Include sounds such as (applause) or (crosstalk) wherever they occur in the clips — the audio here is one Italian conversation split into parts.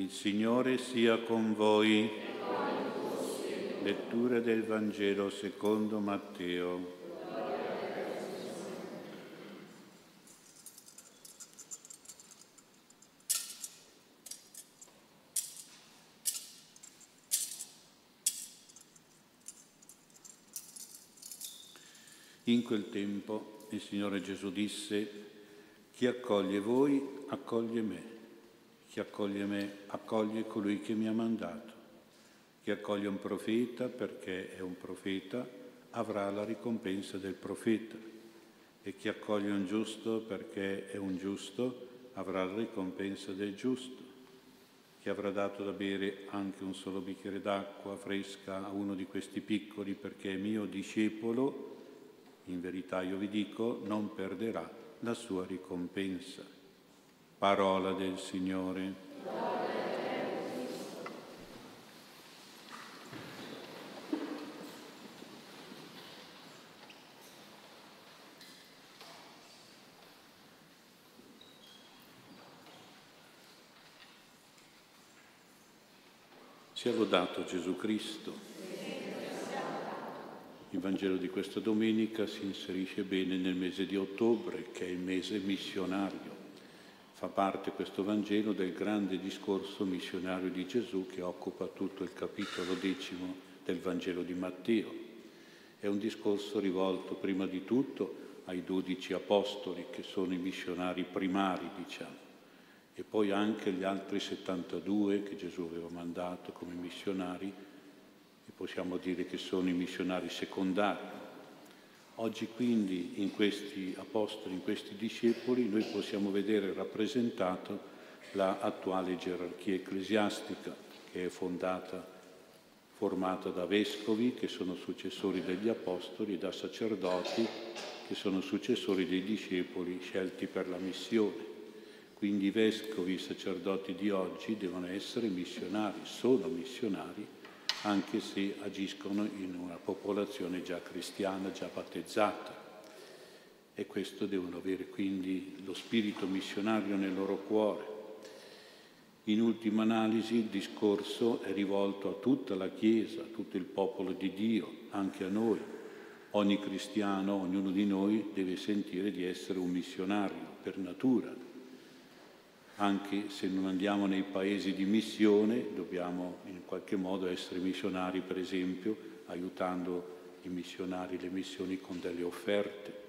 Il Signore sia con voi. Lettura del Vangelo secondo Matteo. In quel tempo il Signore Gesù disse, chi accoglie voi, accoglie me. Chi accoglie me, accoglie colui che mi ha mandato. Chi accoglie un profeta perché è un profeta, avrà la ricompensa del profeta. E chi accoglie un giusto perché è un giusto, avrà la ricompensa del giusto. Chi avrà dato da bere anche un solo bicchiere d'acqua fresca a uno di questi piccoli perché è mio discepolo, in verità io vi dico, non perderà la sua ricompensa. Parola del Signore. Sia lodato Gesù Cristo. Il Vangelo di questa domenica si inserisce bene nel mese di ottobre, che è il mese missionario. Fa parte questo Vangelo del grande discorso missionario di Gesù che occupa tutto il capitolo decimo del Vangelo di Matteo. È un discorso rivolto prima di tutto ai dodici apostoli, che sono i missionari primari, diciamo, e poi anche gli altri 72 che Gesù aveva mandato come missionari possiamo dire che sono i missionari secondari. Oggi quindi in questi apostoli, in questi discepoli, noi possiamo vedere rappresentato l'attuale gerarchia ecclesiastica che è fondata, formata da vescovi che sono successori degli apostoli da sacerdoti che sono successori dei discepoli scelti per la missione. Quindi i vescovi, i sacerdoti di oggi devono essere missionari, sono missionari anche se agiscono in una popolazione già cristiana, già battezzata. E questo devono avere quindi lo spirito missionario nel loro cuore. In ultima analisi il discorso è rivolto a tutta la Chiesa, a tutto il popolo di Dio, anche a noi. Ogni cristiano, ognuno di noi deve sentire di essere un missionario per natura, anche se non andiamo nei paesi di missione, dobbiamo in qualche modo essere missionari, per esempio, aiutando i missionari, le missioni con delle offerte.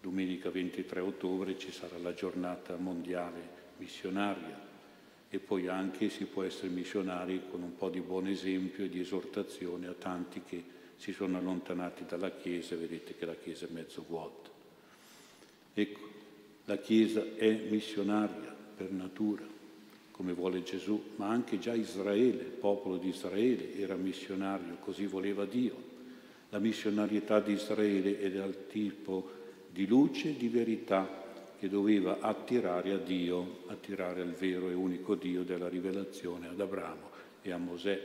Domenica 23 ottobre ci sarà la giornata mondiale missionaria e poi anche si può essere missionari con un po' di buon esempio e di esortazione a tanti che si sono allontanati dalla Chiesa vedete che la Chiesa è mezzo vuota. Ecco, la Chiesa è missionaria per natura, come vuole Gesù, ma anche già Israele, il popolo di Israele era missionario, così voleva Dio. La missionarietà di Israele è del tipo di luce di verità che doveva attirare a Dio, attirare al vero e unico Dio della rivelazione ad Abramo e a Mosè.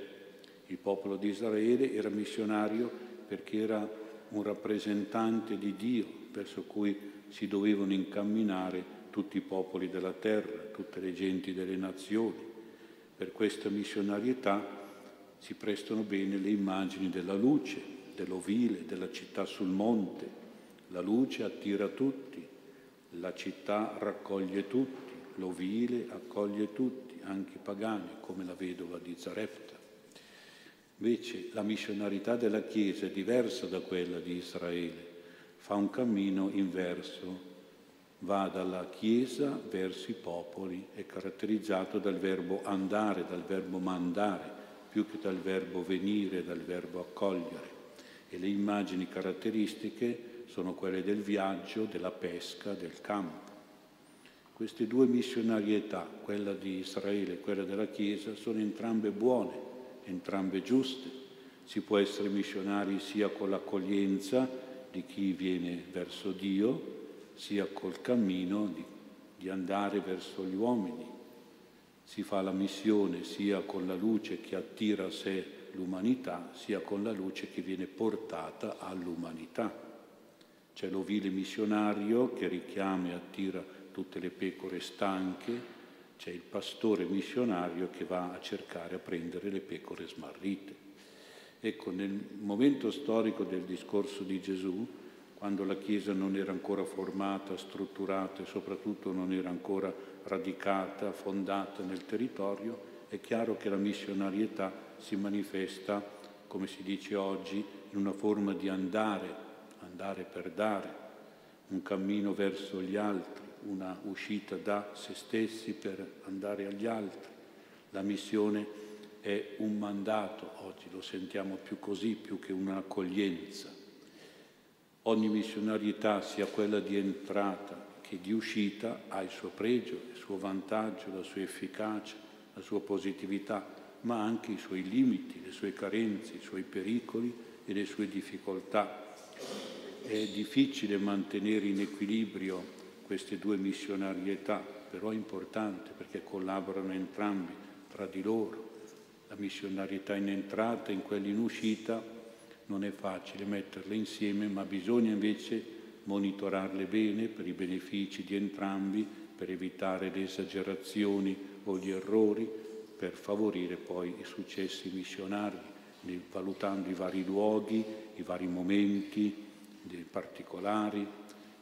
Il popolo di Israele era missionario perché era un rappresentante di Dio verso cui si dovevano incamminare tutti i popoli della terra, tutte le genti delle nazioni. Per questa missionarietà si prestano bene le immagini della luce, dell'ovile, della città sul monte. La luce attira tutti, la città raccoglie tutti, l'ovile accoglie tutti, anche i pagani, come la vedova di Zarepta. Invece la missionarità della Chiesa è diversa da quella di Israele, fa un cammino inverso va dalla Chiesa verso i popoli, è caratterizzato dal verbo andare, dal verbo mandare, più che dal verbo venire, dal verbo accogliere. E le immagini caratteristiche sono quelle del viaggio, della pesca, del campo. Queste due missionarietà, quella di Israele e quella della Chiesa, sono entrambe buone, entrambe giuste. Si può essere missionari sia con l'accoglienza di chi viene verso Dio, sia col cammino di, di andare verso gli uomini. Si fa la missione sia con la luce che attira a sé l'umanità, sia con la luce che viene portata all'umanità. C'è l'ovile missionario che richiama e attira tutte le pecore stanche, c'è il pastore missionario che va a cercare a prendere le pecore smarrite. Ecco, nel momento storico del discorso di Gesù, quando la Chiesa non era ancora formata, strutturata e soprattutto non era ancora radicata, fondata nel territorio, è chiaro che la missionarietà si manifesta, come si dice oggi, in una forma di andare, andare per dare, un cammino verso gli altri, una uscita da se stessi per andare agli altri. La missione è un mandato, oggi lo sentiamo più così, più che un'accoglienza. Ogni missionarietà, sia quella di entrata che di uscita, ha il suo pregio, il suo vantaggio, la sua efficacia, la sua positività, ma anche i suoi limiti, le sue carenze, i suoi pericoli e le sue difficoltà. È difficile mantenere in equilibrio queste due missionarietà, però è importante perché collaborano entrambi tra di loro. La missionarietà in entrata e in quella in uscita non è facile metterle insieme, ma bisogna invece monitorarle bene per i benefici di entrambi, per evitare le esagerazioni o gli errori, per favorire poi i successi missionari, valutando i vari luoghi, i vari momenti, dei particolari.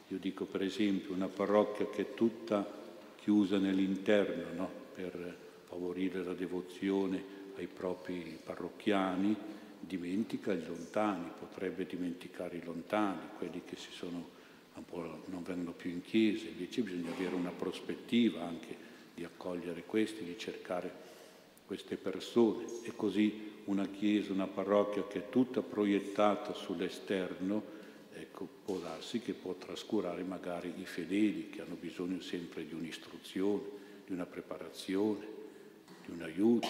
Io dico per esempio una parrocchia che è tutta chiusa nell'interno no? per favorire la devozione ai propri parrocchiani, dimentica i lontani, potrebbe dimenticare i lontani, quelli che si sono non vengono più in chiesa, invece bisogna avere una prospettiva anche di accogliere questi, di cercare queste persone. E così una chiesa, una parrocchia che è tutta proiettata sull'esterno, ecco, può darsi che può trascurare magari i fedeli che hanno bisogno sempre di un'istruzione, di una preparazione, di un aiuto.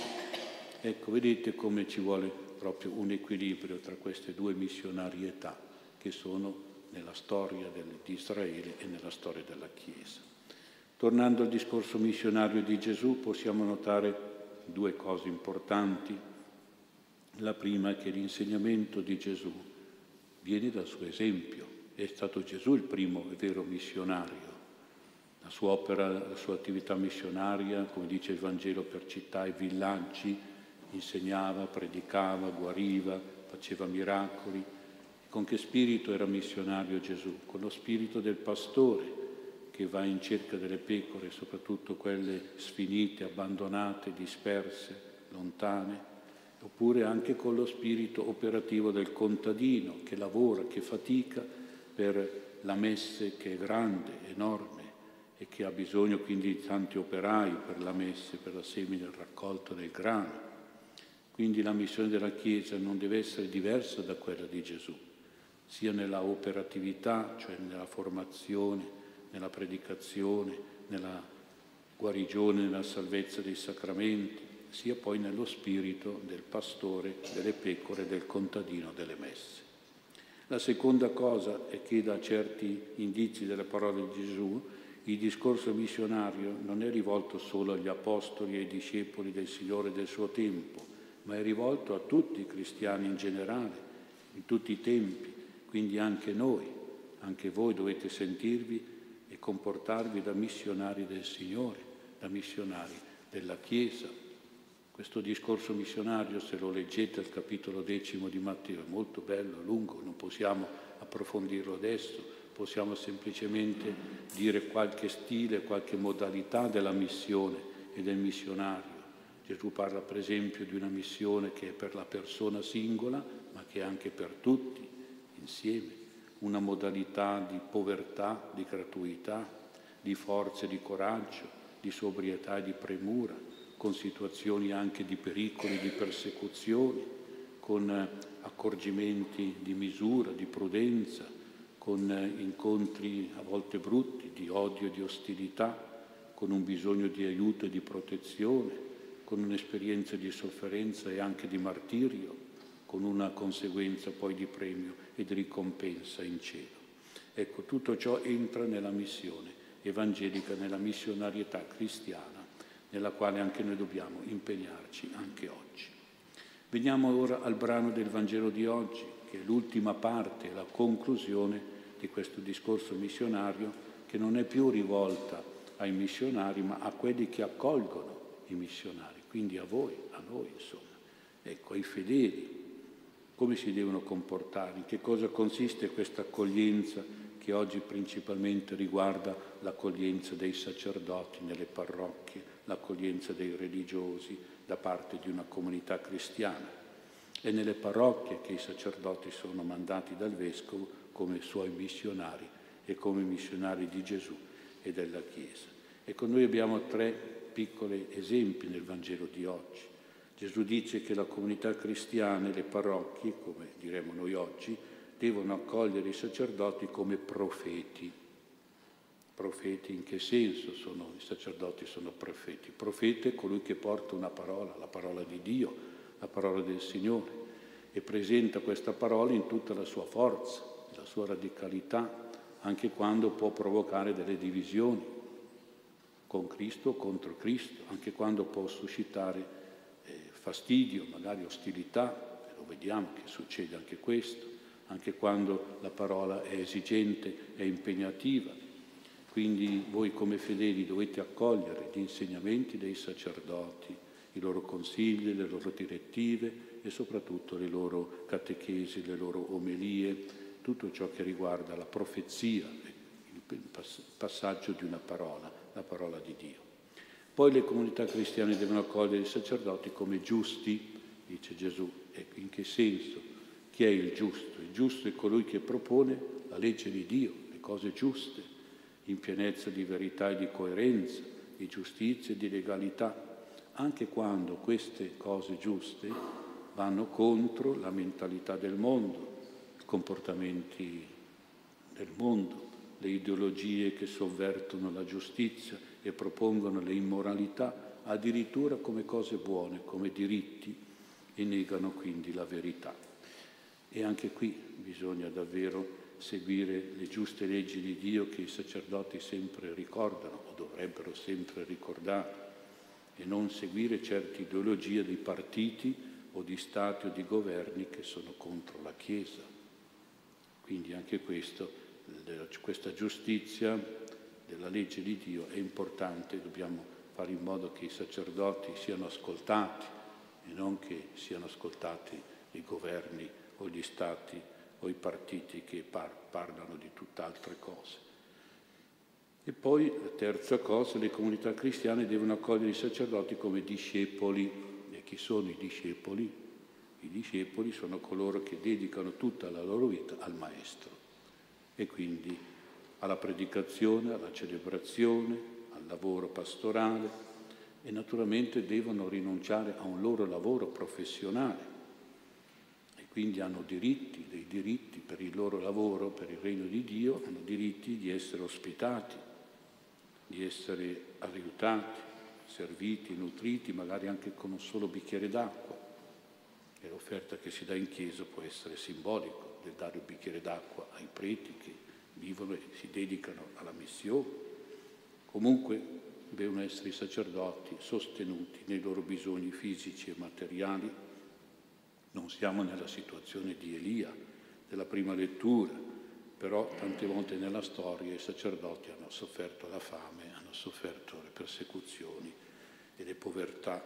Ecco, vedete come ci vuole proprio un equilibrio tra queste due missionarietà che sono nella storia di Israele e nella storia della Chiesa. Tornando al discorso missionario di Gesù, possiamo notare due cose importanti. La prima è che l'insegnamento di Gesù viene dal suo esempio. È stato Gesù il primo vero missionario. La sua opera, la sua attività missionaria, come dice il Vangelo per città e villaggi, insegnava, predicava, guariva, faceva miracoli. Con che spirito era missionario Gesù? Con lo spirito del pastore che va in cerca delle pecore, soprattutto quelle sfinite, abbandonate, disperse, lontane oppure anche con lo spirito operativo del contadino che lavora, che fatica per la messe che è grande, enorme e che ha bisogno quindi di tanti operai per la messe, per la semina il raccolto del grano. Quindi la missione della Chiesa non deve essere diversa da quella di Gesù, sia nella operatività, cioè nella formazione, nella predicazione, nella guarigione, nella salvezza dei sacramenti, sia poi nello spirito del pastore, delle pecore, del contadino delle messe. La seconda cosa è che da certi indizi delle parole di Gesù il discorso missionario non è rivolto solo agli apostoli e ai discepoli del Signore del suo tempo, ma è rivolto a tutti i cristiani in generale, in tutti i tempi, quindi anche noi, anche voi dovete sentirvi e comportarvi da missionari del Signore, da missionari della Chiesa, questo discorso missionario, se lo leggete al capitolo decimo di Matteo, è molto bello, lungo, non possiamo approfondirlo adesso, possiamo semplicemente dire qualche stile, qualche modalità della missione e del missionario. Gesù parla per esempio di una missione che è per la persona singola, ma che è anche per tutti, insieme, una modalità di povertà, di gratuità, di forza e di coraggio, di sobrietà e di premura con situazioni anche di pericoli, di persecuzioni, con eh, accorgimenti di misura, di prudenza, con eh, incontri a volte brutti di odio e di ostilità, con un bisogno di aiuto e di protezione, con un'esperienza di sofferenza e anche di martirio, con una conseguenza poi di premio e di ricompensa in cielo. Ecco, tutto ciò entra nella missione evangelica, nella missionarietà cristiana nella quale anche noi dobbiamo impegnarci anche oggi. Veniamo ora al brano del Vangelo di oggi, che è l'ultima parte, la conclusione di questo discorso missionario, che non è più rivolta ai missionari, ma a quelli che accolgono i missionari, quindi a voi, a noi insomma, ecco, ai fedeli, come si devono comportare, in che cosa consiste questa accoglienza che oggi principalmente riguarda l'accoglienza dei sacerdoti nelle parrocchie, l'accoglienza dei religiosi da parte di una comunità cristiana. È nelle parrocchie che i sacerdoti sono mandati dal vescovo come suoi missionari e come missionari di Gesù e della Chiesa. Ecco, noi abbiamo tre piccoli esempi nel Vangelo di oggi. Gesù dice che la comunità cristiana e le parrocchie, come diremo noi oggi, devono accogliere i sacerdoti come profeti. Profeti in che senso sono, i sacerdoti sono profeti? Profeta è colui che porta una parola, la parola di Dio, la parola del Signore, e presenta questa parola in tutta la sua forza, la sua radicalità, anche quando può provocare delle divisioni con Cristo o contro Cristo, anche quando può suscitare eh, fastidio, magari ostilità, e lo vediamo che succede anche questo anche quando la parola è esigente e impegnativa. Quindi voi come fedeli dovete accogliere gli insegnamenti dei sacerdoti, i loro consigli, le loro direttive e soprattutto le loro catechesi, le loro omelie, tutto ciò che riguarda la profezia, il passaggio di una parola, la parola di Dio. Poi le comunità cristiane devono accogliere i sacerdoti come giusti, dice Gesù. E in che senso? Chi è il giusto? Il giusto è colui che propone la legge di Dio, le cose giuste, in pienezza di verità e di coerenza, di giustizia e di legalità, anche quando queste cose giuste vanno contro la mentalità del mondo, i comportamenti del mondo, le ideologie che sovvertono la giustizia e propongono le immoralità addirittura come cose buone, come diritti e negano quindi la verità. E anche qui bisogna davvero seguire le giuste leggi di Dio che i sacerdoti sempre ricordano o dovrebbero sempre ricordare e non seguire certe ideologie di partiti o di stati o di governi che sono contro la Chiesa. Quindi anche questo, questa giustizia della legge di Dio è importante, dobbiamo fare in modo che i sacerdoti siano ascoltati e non che siano ascoltati i governi o gli stati o i partiti che par- parlano di tutt'altre cose. E poi terza cosa, le comunità cristiane devono accogliere i sacerdoti come discepoli. E chi sono i discepoli? I discepoli sono coloro che dedicano tutta la loro vita al Maestro e quindi alla predicazione, alla celebrazione, al lavoro pastorale e naturalmente devono rinunciare a un loro lavoro professionale quindi hanno diritti, dei diritti per il loro lavoro, per il regno di Dio, hanno diritti di essere ospitati, di essere aiutati, serviti, nutriti, magari anche con un solo bicchiere d'acqua. E l'offerta che si dà in chiesa può essere simbolico del dare un bicchiere d'acqua ai preti che vivono e si dedicano alla missione. Comunque devono essere i sacerdoti sostenuti nei loro bisogni fisici e materiali non siamo nella situazione di Elia, della prima lettura, però tante volte nella storia i sacerdoti hanno sofferto la fame, hanno sofferto le persecuzioni e le povertà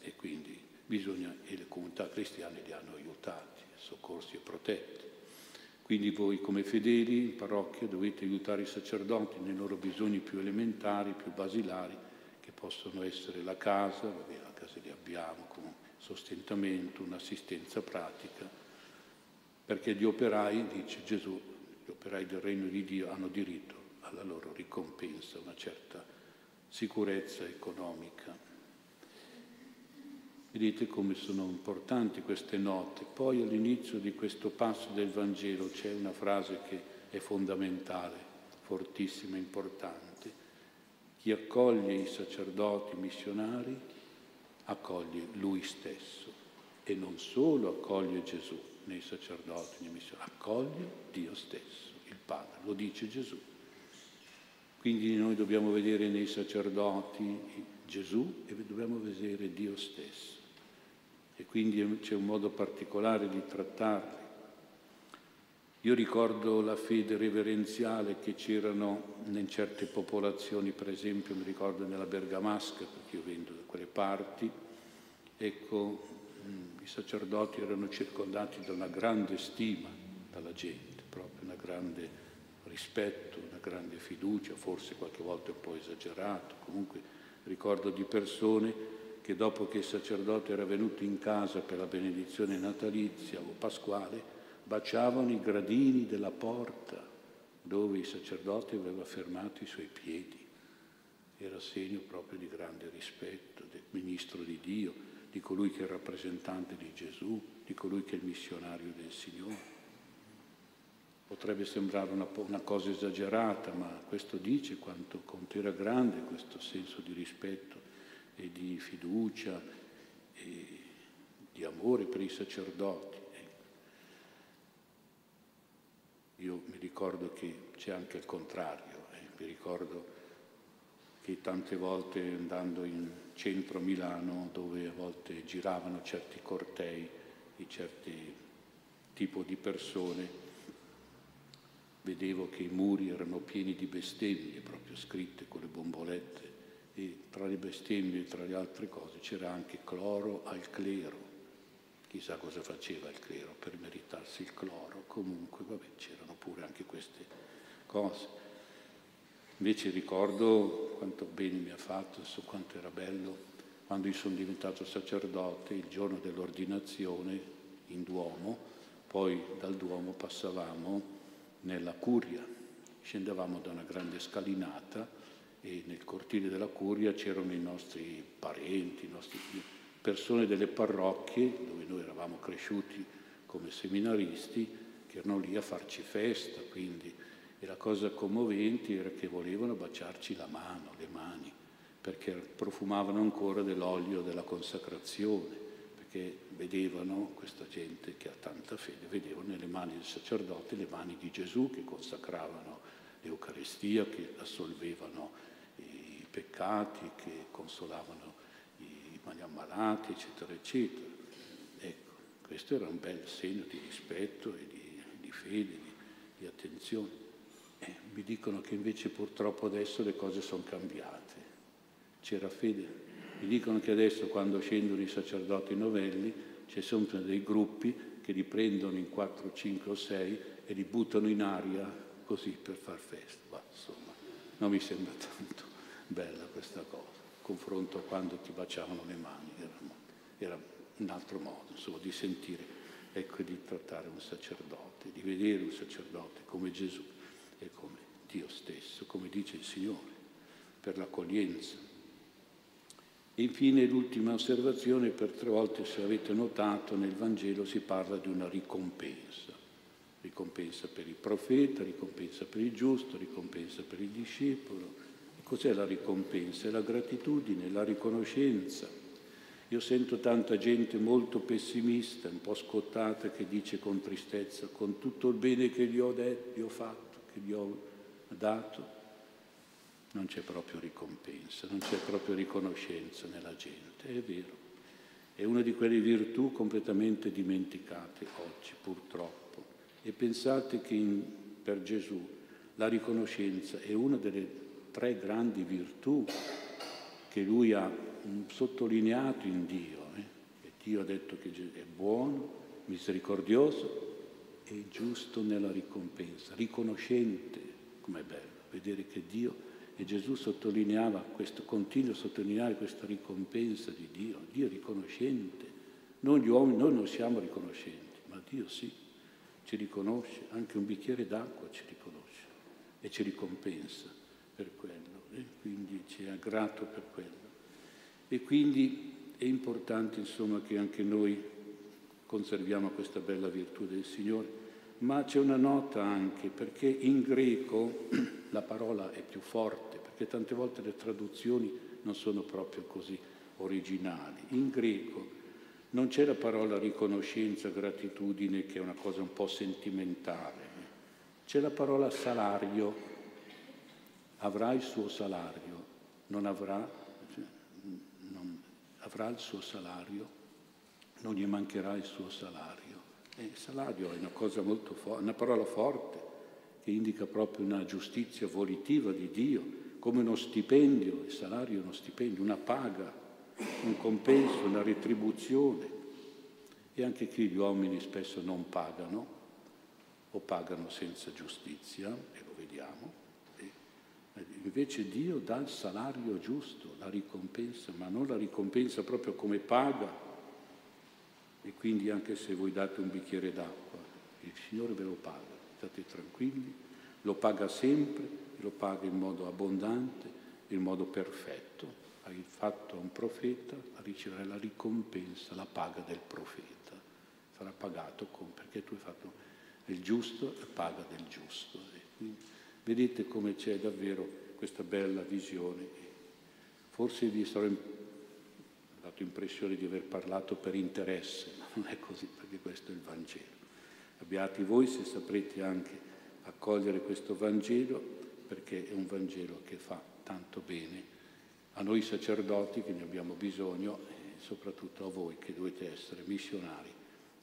e quindi bisogna, e le comunità cristiane li hanno aiutati, soccorsi e protetti. Quindi voi come fedeli in parrocchia dovete aiutare i sacerdoti nei loro bisogni più elementari, più basilari, che possono essere la casa, vabbè, la casa li abbiamo comunque sostentamento, un'assistenza pratica, perché gli operai, dice Gesù, gli operai del regno di Dio hanno diritto alla loro ricompensa, una certa sicurezza economica. Vedete come sono importanti queste note. Poi all'inizio di questo passo del Vangelo c'è una frase che è fondamentale, fortissima, importante. Chi accoglie i sacerdoti missionari accoglie lui stesso e non solo accoglie Gesù nei sacerdoti, nei missionari, accoglie Dio stesso, il Padre, lo dice Gesù. Quindi noi dobbiamo vedere nei sacerdoti Gesù e dobbiamo vedere Dio stesso. E quindi c'è un modo particolare di trattarli. Io ricordo la fede reverenziale che c'erano in certe popolazioni, per esempio mi ricordo nella Bergamasca, perché io vengo da quelle parti, ecco, i sacerdoti erano circondati da una grande stima dalla gente, proprio un grande rispetto, una grande fiducia, forse qualche volta un po' esagerato, comunque ricordo di persone che dopo che il sacerdote era venuto in casa per la benedizione natalizia o pasquale, baciavano i gradini della porta dove il sacerdote aveva fermato i suoi piedi. Era segno proprio di grande rispetto del ministro di Dio, di colui che è il rappresentante di Gesù, di colui che è il missionario del Signore. Potrebbe sembrare una, una cosa esagerata, ma questo dice quanto, quanto era grande questo senso di rispetto e di fiducia e di amore per i sacerdoti. Io mi ricordo che c'è anche il contrario, eh. mi ricordo che tante volte andando in centro Milano, dove a volte giravano certi cortei di certi tipo di persone, vedevo che i muri erano pieni di bestemmie, proprio scritte con le bombolette e tra le bestemmie tra le altre cose c'era anche cloro al clero. Chissà cosa faceva il clero per meritarsi il cloro, comunque vabbè, c'erano pure anche queste cose. Invece ricordo quanto bene mi ha fatto, so quanto era bello quando io sono diventato sacerdote, il giorno dell'ordinazione in Duomo, poi dal Duomo passavamo nella curia, scendevamo da una grande scalinata nel cortile della curia c'erano i nostri parenti, i nostri persone delle parrocchie dove noi eravamo cresciuti come seminaristi che erano lì a farci festa, quindi e la cosa commovente era che volevano baciarci la mano, le mani, perché profumavano ancora dell'olio della consacrazione, perché vedevano questa gente che ha tanta fede, vedevano nelle mani del sacerdote le mani di Gesù che consacravano l'Eucaristia, che assolvevano peccati, che consolavano i mali ammalati, eccetera, eccetera. Ecco, questo era un bel segno di rispetto e di, di fede, di, di attenzione. Eh, mi dicono che invece purtroppo adesso le cose sono cambiate. C'era fede. Mi dicono che adesso quando scendono i sacerdoti novelli c'è sempre dei gruppi che li prendono in 4, 5 o 6 e li buttano in aria così per far festa. Ma insomma, non mi sembra tanto bella questa cosa, confronto a quando ti baciavano le mani, era, era un altro modo insomma, di sentire ecco, di trattare un sacerdote, di vedere un sacerdote come Gesù e come Dio stesso, come dice il Signore, per l'accoglienza. E infine l'ultima osservazione, per tre volte se avete notato nel Vangelo si parla di una ricompensa, ricompensa per il profeta, ricompensa per il giusto, ricompensa per il discepolo, Cos'è la ricompensa? È la gratitudine, la riconoscenza. Io sento tanta gente molto pessimista, un po' scottata, che dice con tristezza, con tutto il bene che gli ho detto, gli ho fatto, che gli ho dato, non c'è proprio ricompensa, non c'è proprio riconoscenza nella gente, è vero. È una di quelle virtù completamente dimenticate oggi, purtroppo. E pensate che in, per Gesù la riconoscenza è una delle tre grandi virtù che lui ha sottolineato in Dio. Eh? Dio ha detto che è buono, misericordioso e giusto nella ricompensa, riconoscente, com'è bello vedere che Dio e Gesù sottolineava questo, continua a sottolineare questa ricompensa di Dio, Dio riconoscente. Noi gli uomini, noi non siamo riconoscenti, ma Dio sì, ci riconosce, anche un bicchiere d'acqua ci riconosce e ci ricompensa per quello e quindi ci è grato per quello. E quindi è importante insomma che anche noi conserviamo questa bella virtù del Signore, ma c'è una nota anche perché in greco (clears throat) la parola è più forte, perché tante volte le traduzioni non sono proprio così originali. In greco non c'è la parola riconoscenza, gratitudine, che è una cosa un po' sentimentale, c'è la parola salario avrà il suo salario, non avrà, cioè, non, avrà il suo salario, non gli mancherà il suo salario. E il salario è una cosa molto forte, una parola forte che indica proprio una giustizia volitiva di Dio, come uno stipendio, il salario è uno stipendio, una paga, un compenso, una retribuzione. E anche qui gli uomini spesso non pagano o pagano senza giustizia, e lo vediamo. Invece Dio dà il salario giusto, la ricompensa, ma non la ricompensa proprio come paga. E quindi anche se voi date un bicchiere d'acqua, il Signore ve lo paga state tranquilli, lo paga sempre, lo paga in modo abbondante, in modo perfetto. Hai fatto a un profeta, riceverai la ricompensa, la paga del profeta. Sarà pagato con, perché tu hai fatto il giusto e paga del giusto. Quindi, vedete come c'è davvero questa bella visione. Forse vi sarò dato impressione di aver parlato per interesse, ma non è così, perché questo è il Vangelo. Abbiate voi se saprete anche accogliere questo Vangelo, perché è un Vangelo che fa tanto bene a noi sacerdoti che ne abbiamo bisogno e soprattutto a voi che dovete essere missionari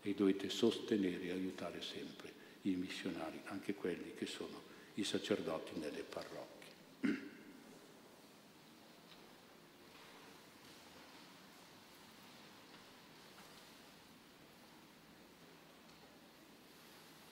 e dovete sostenere e aiutare sempre i missionari, anche quelli che sono i sacerdoti nelle parrocchie.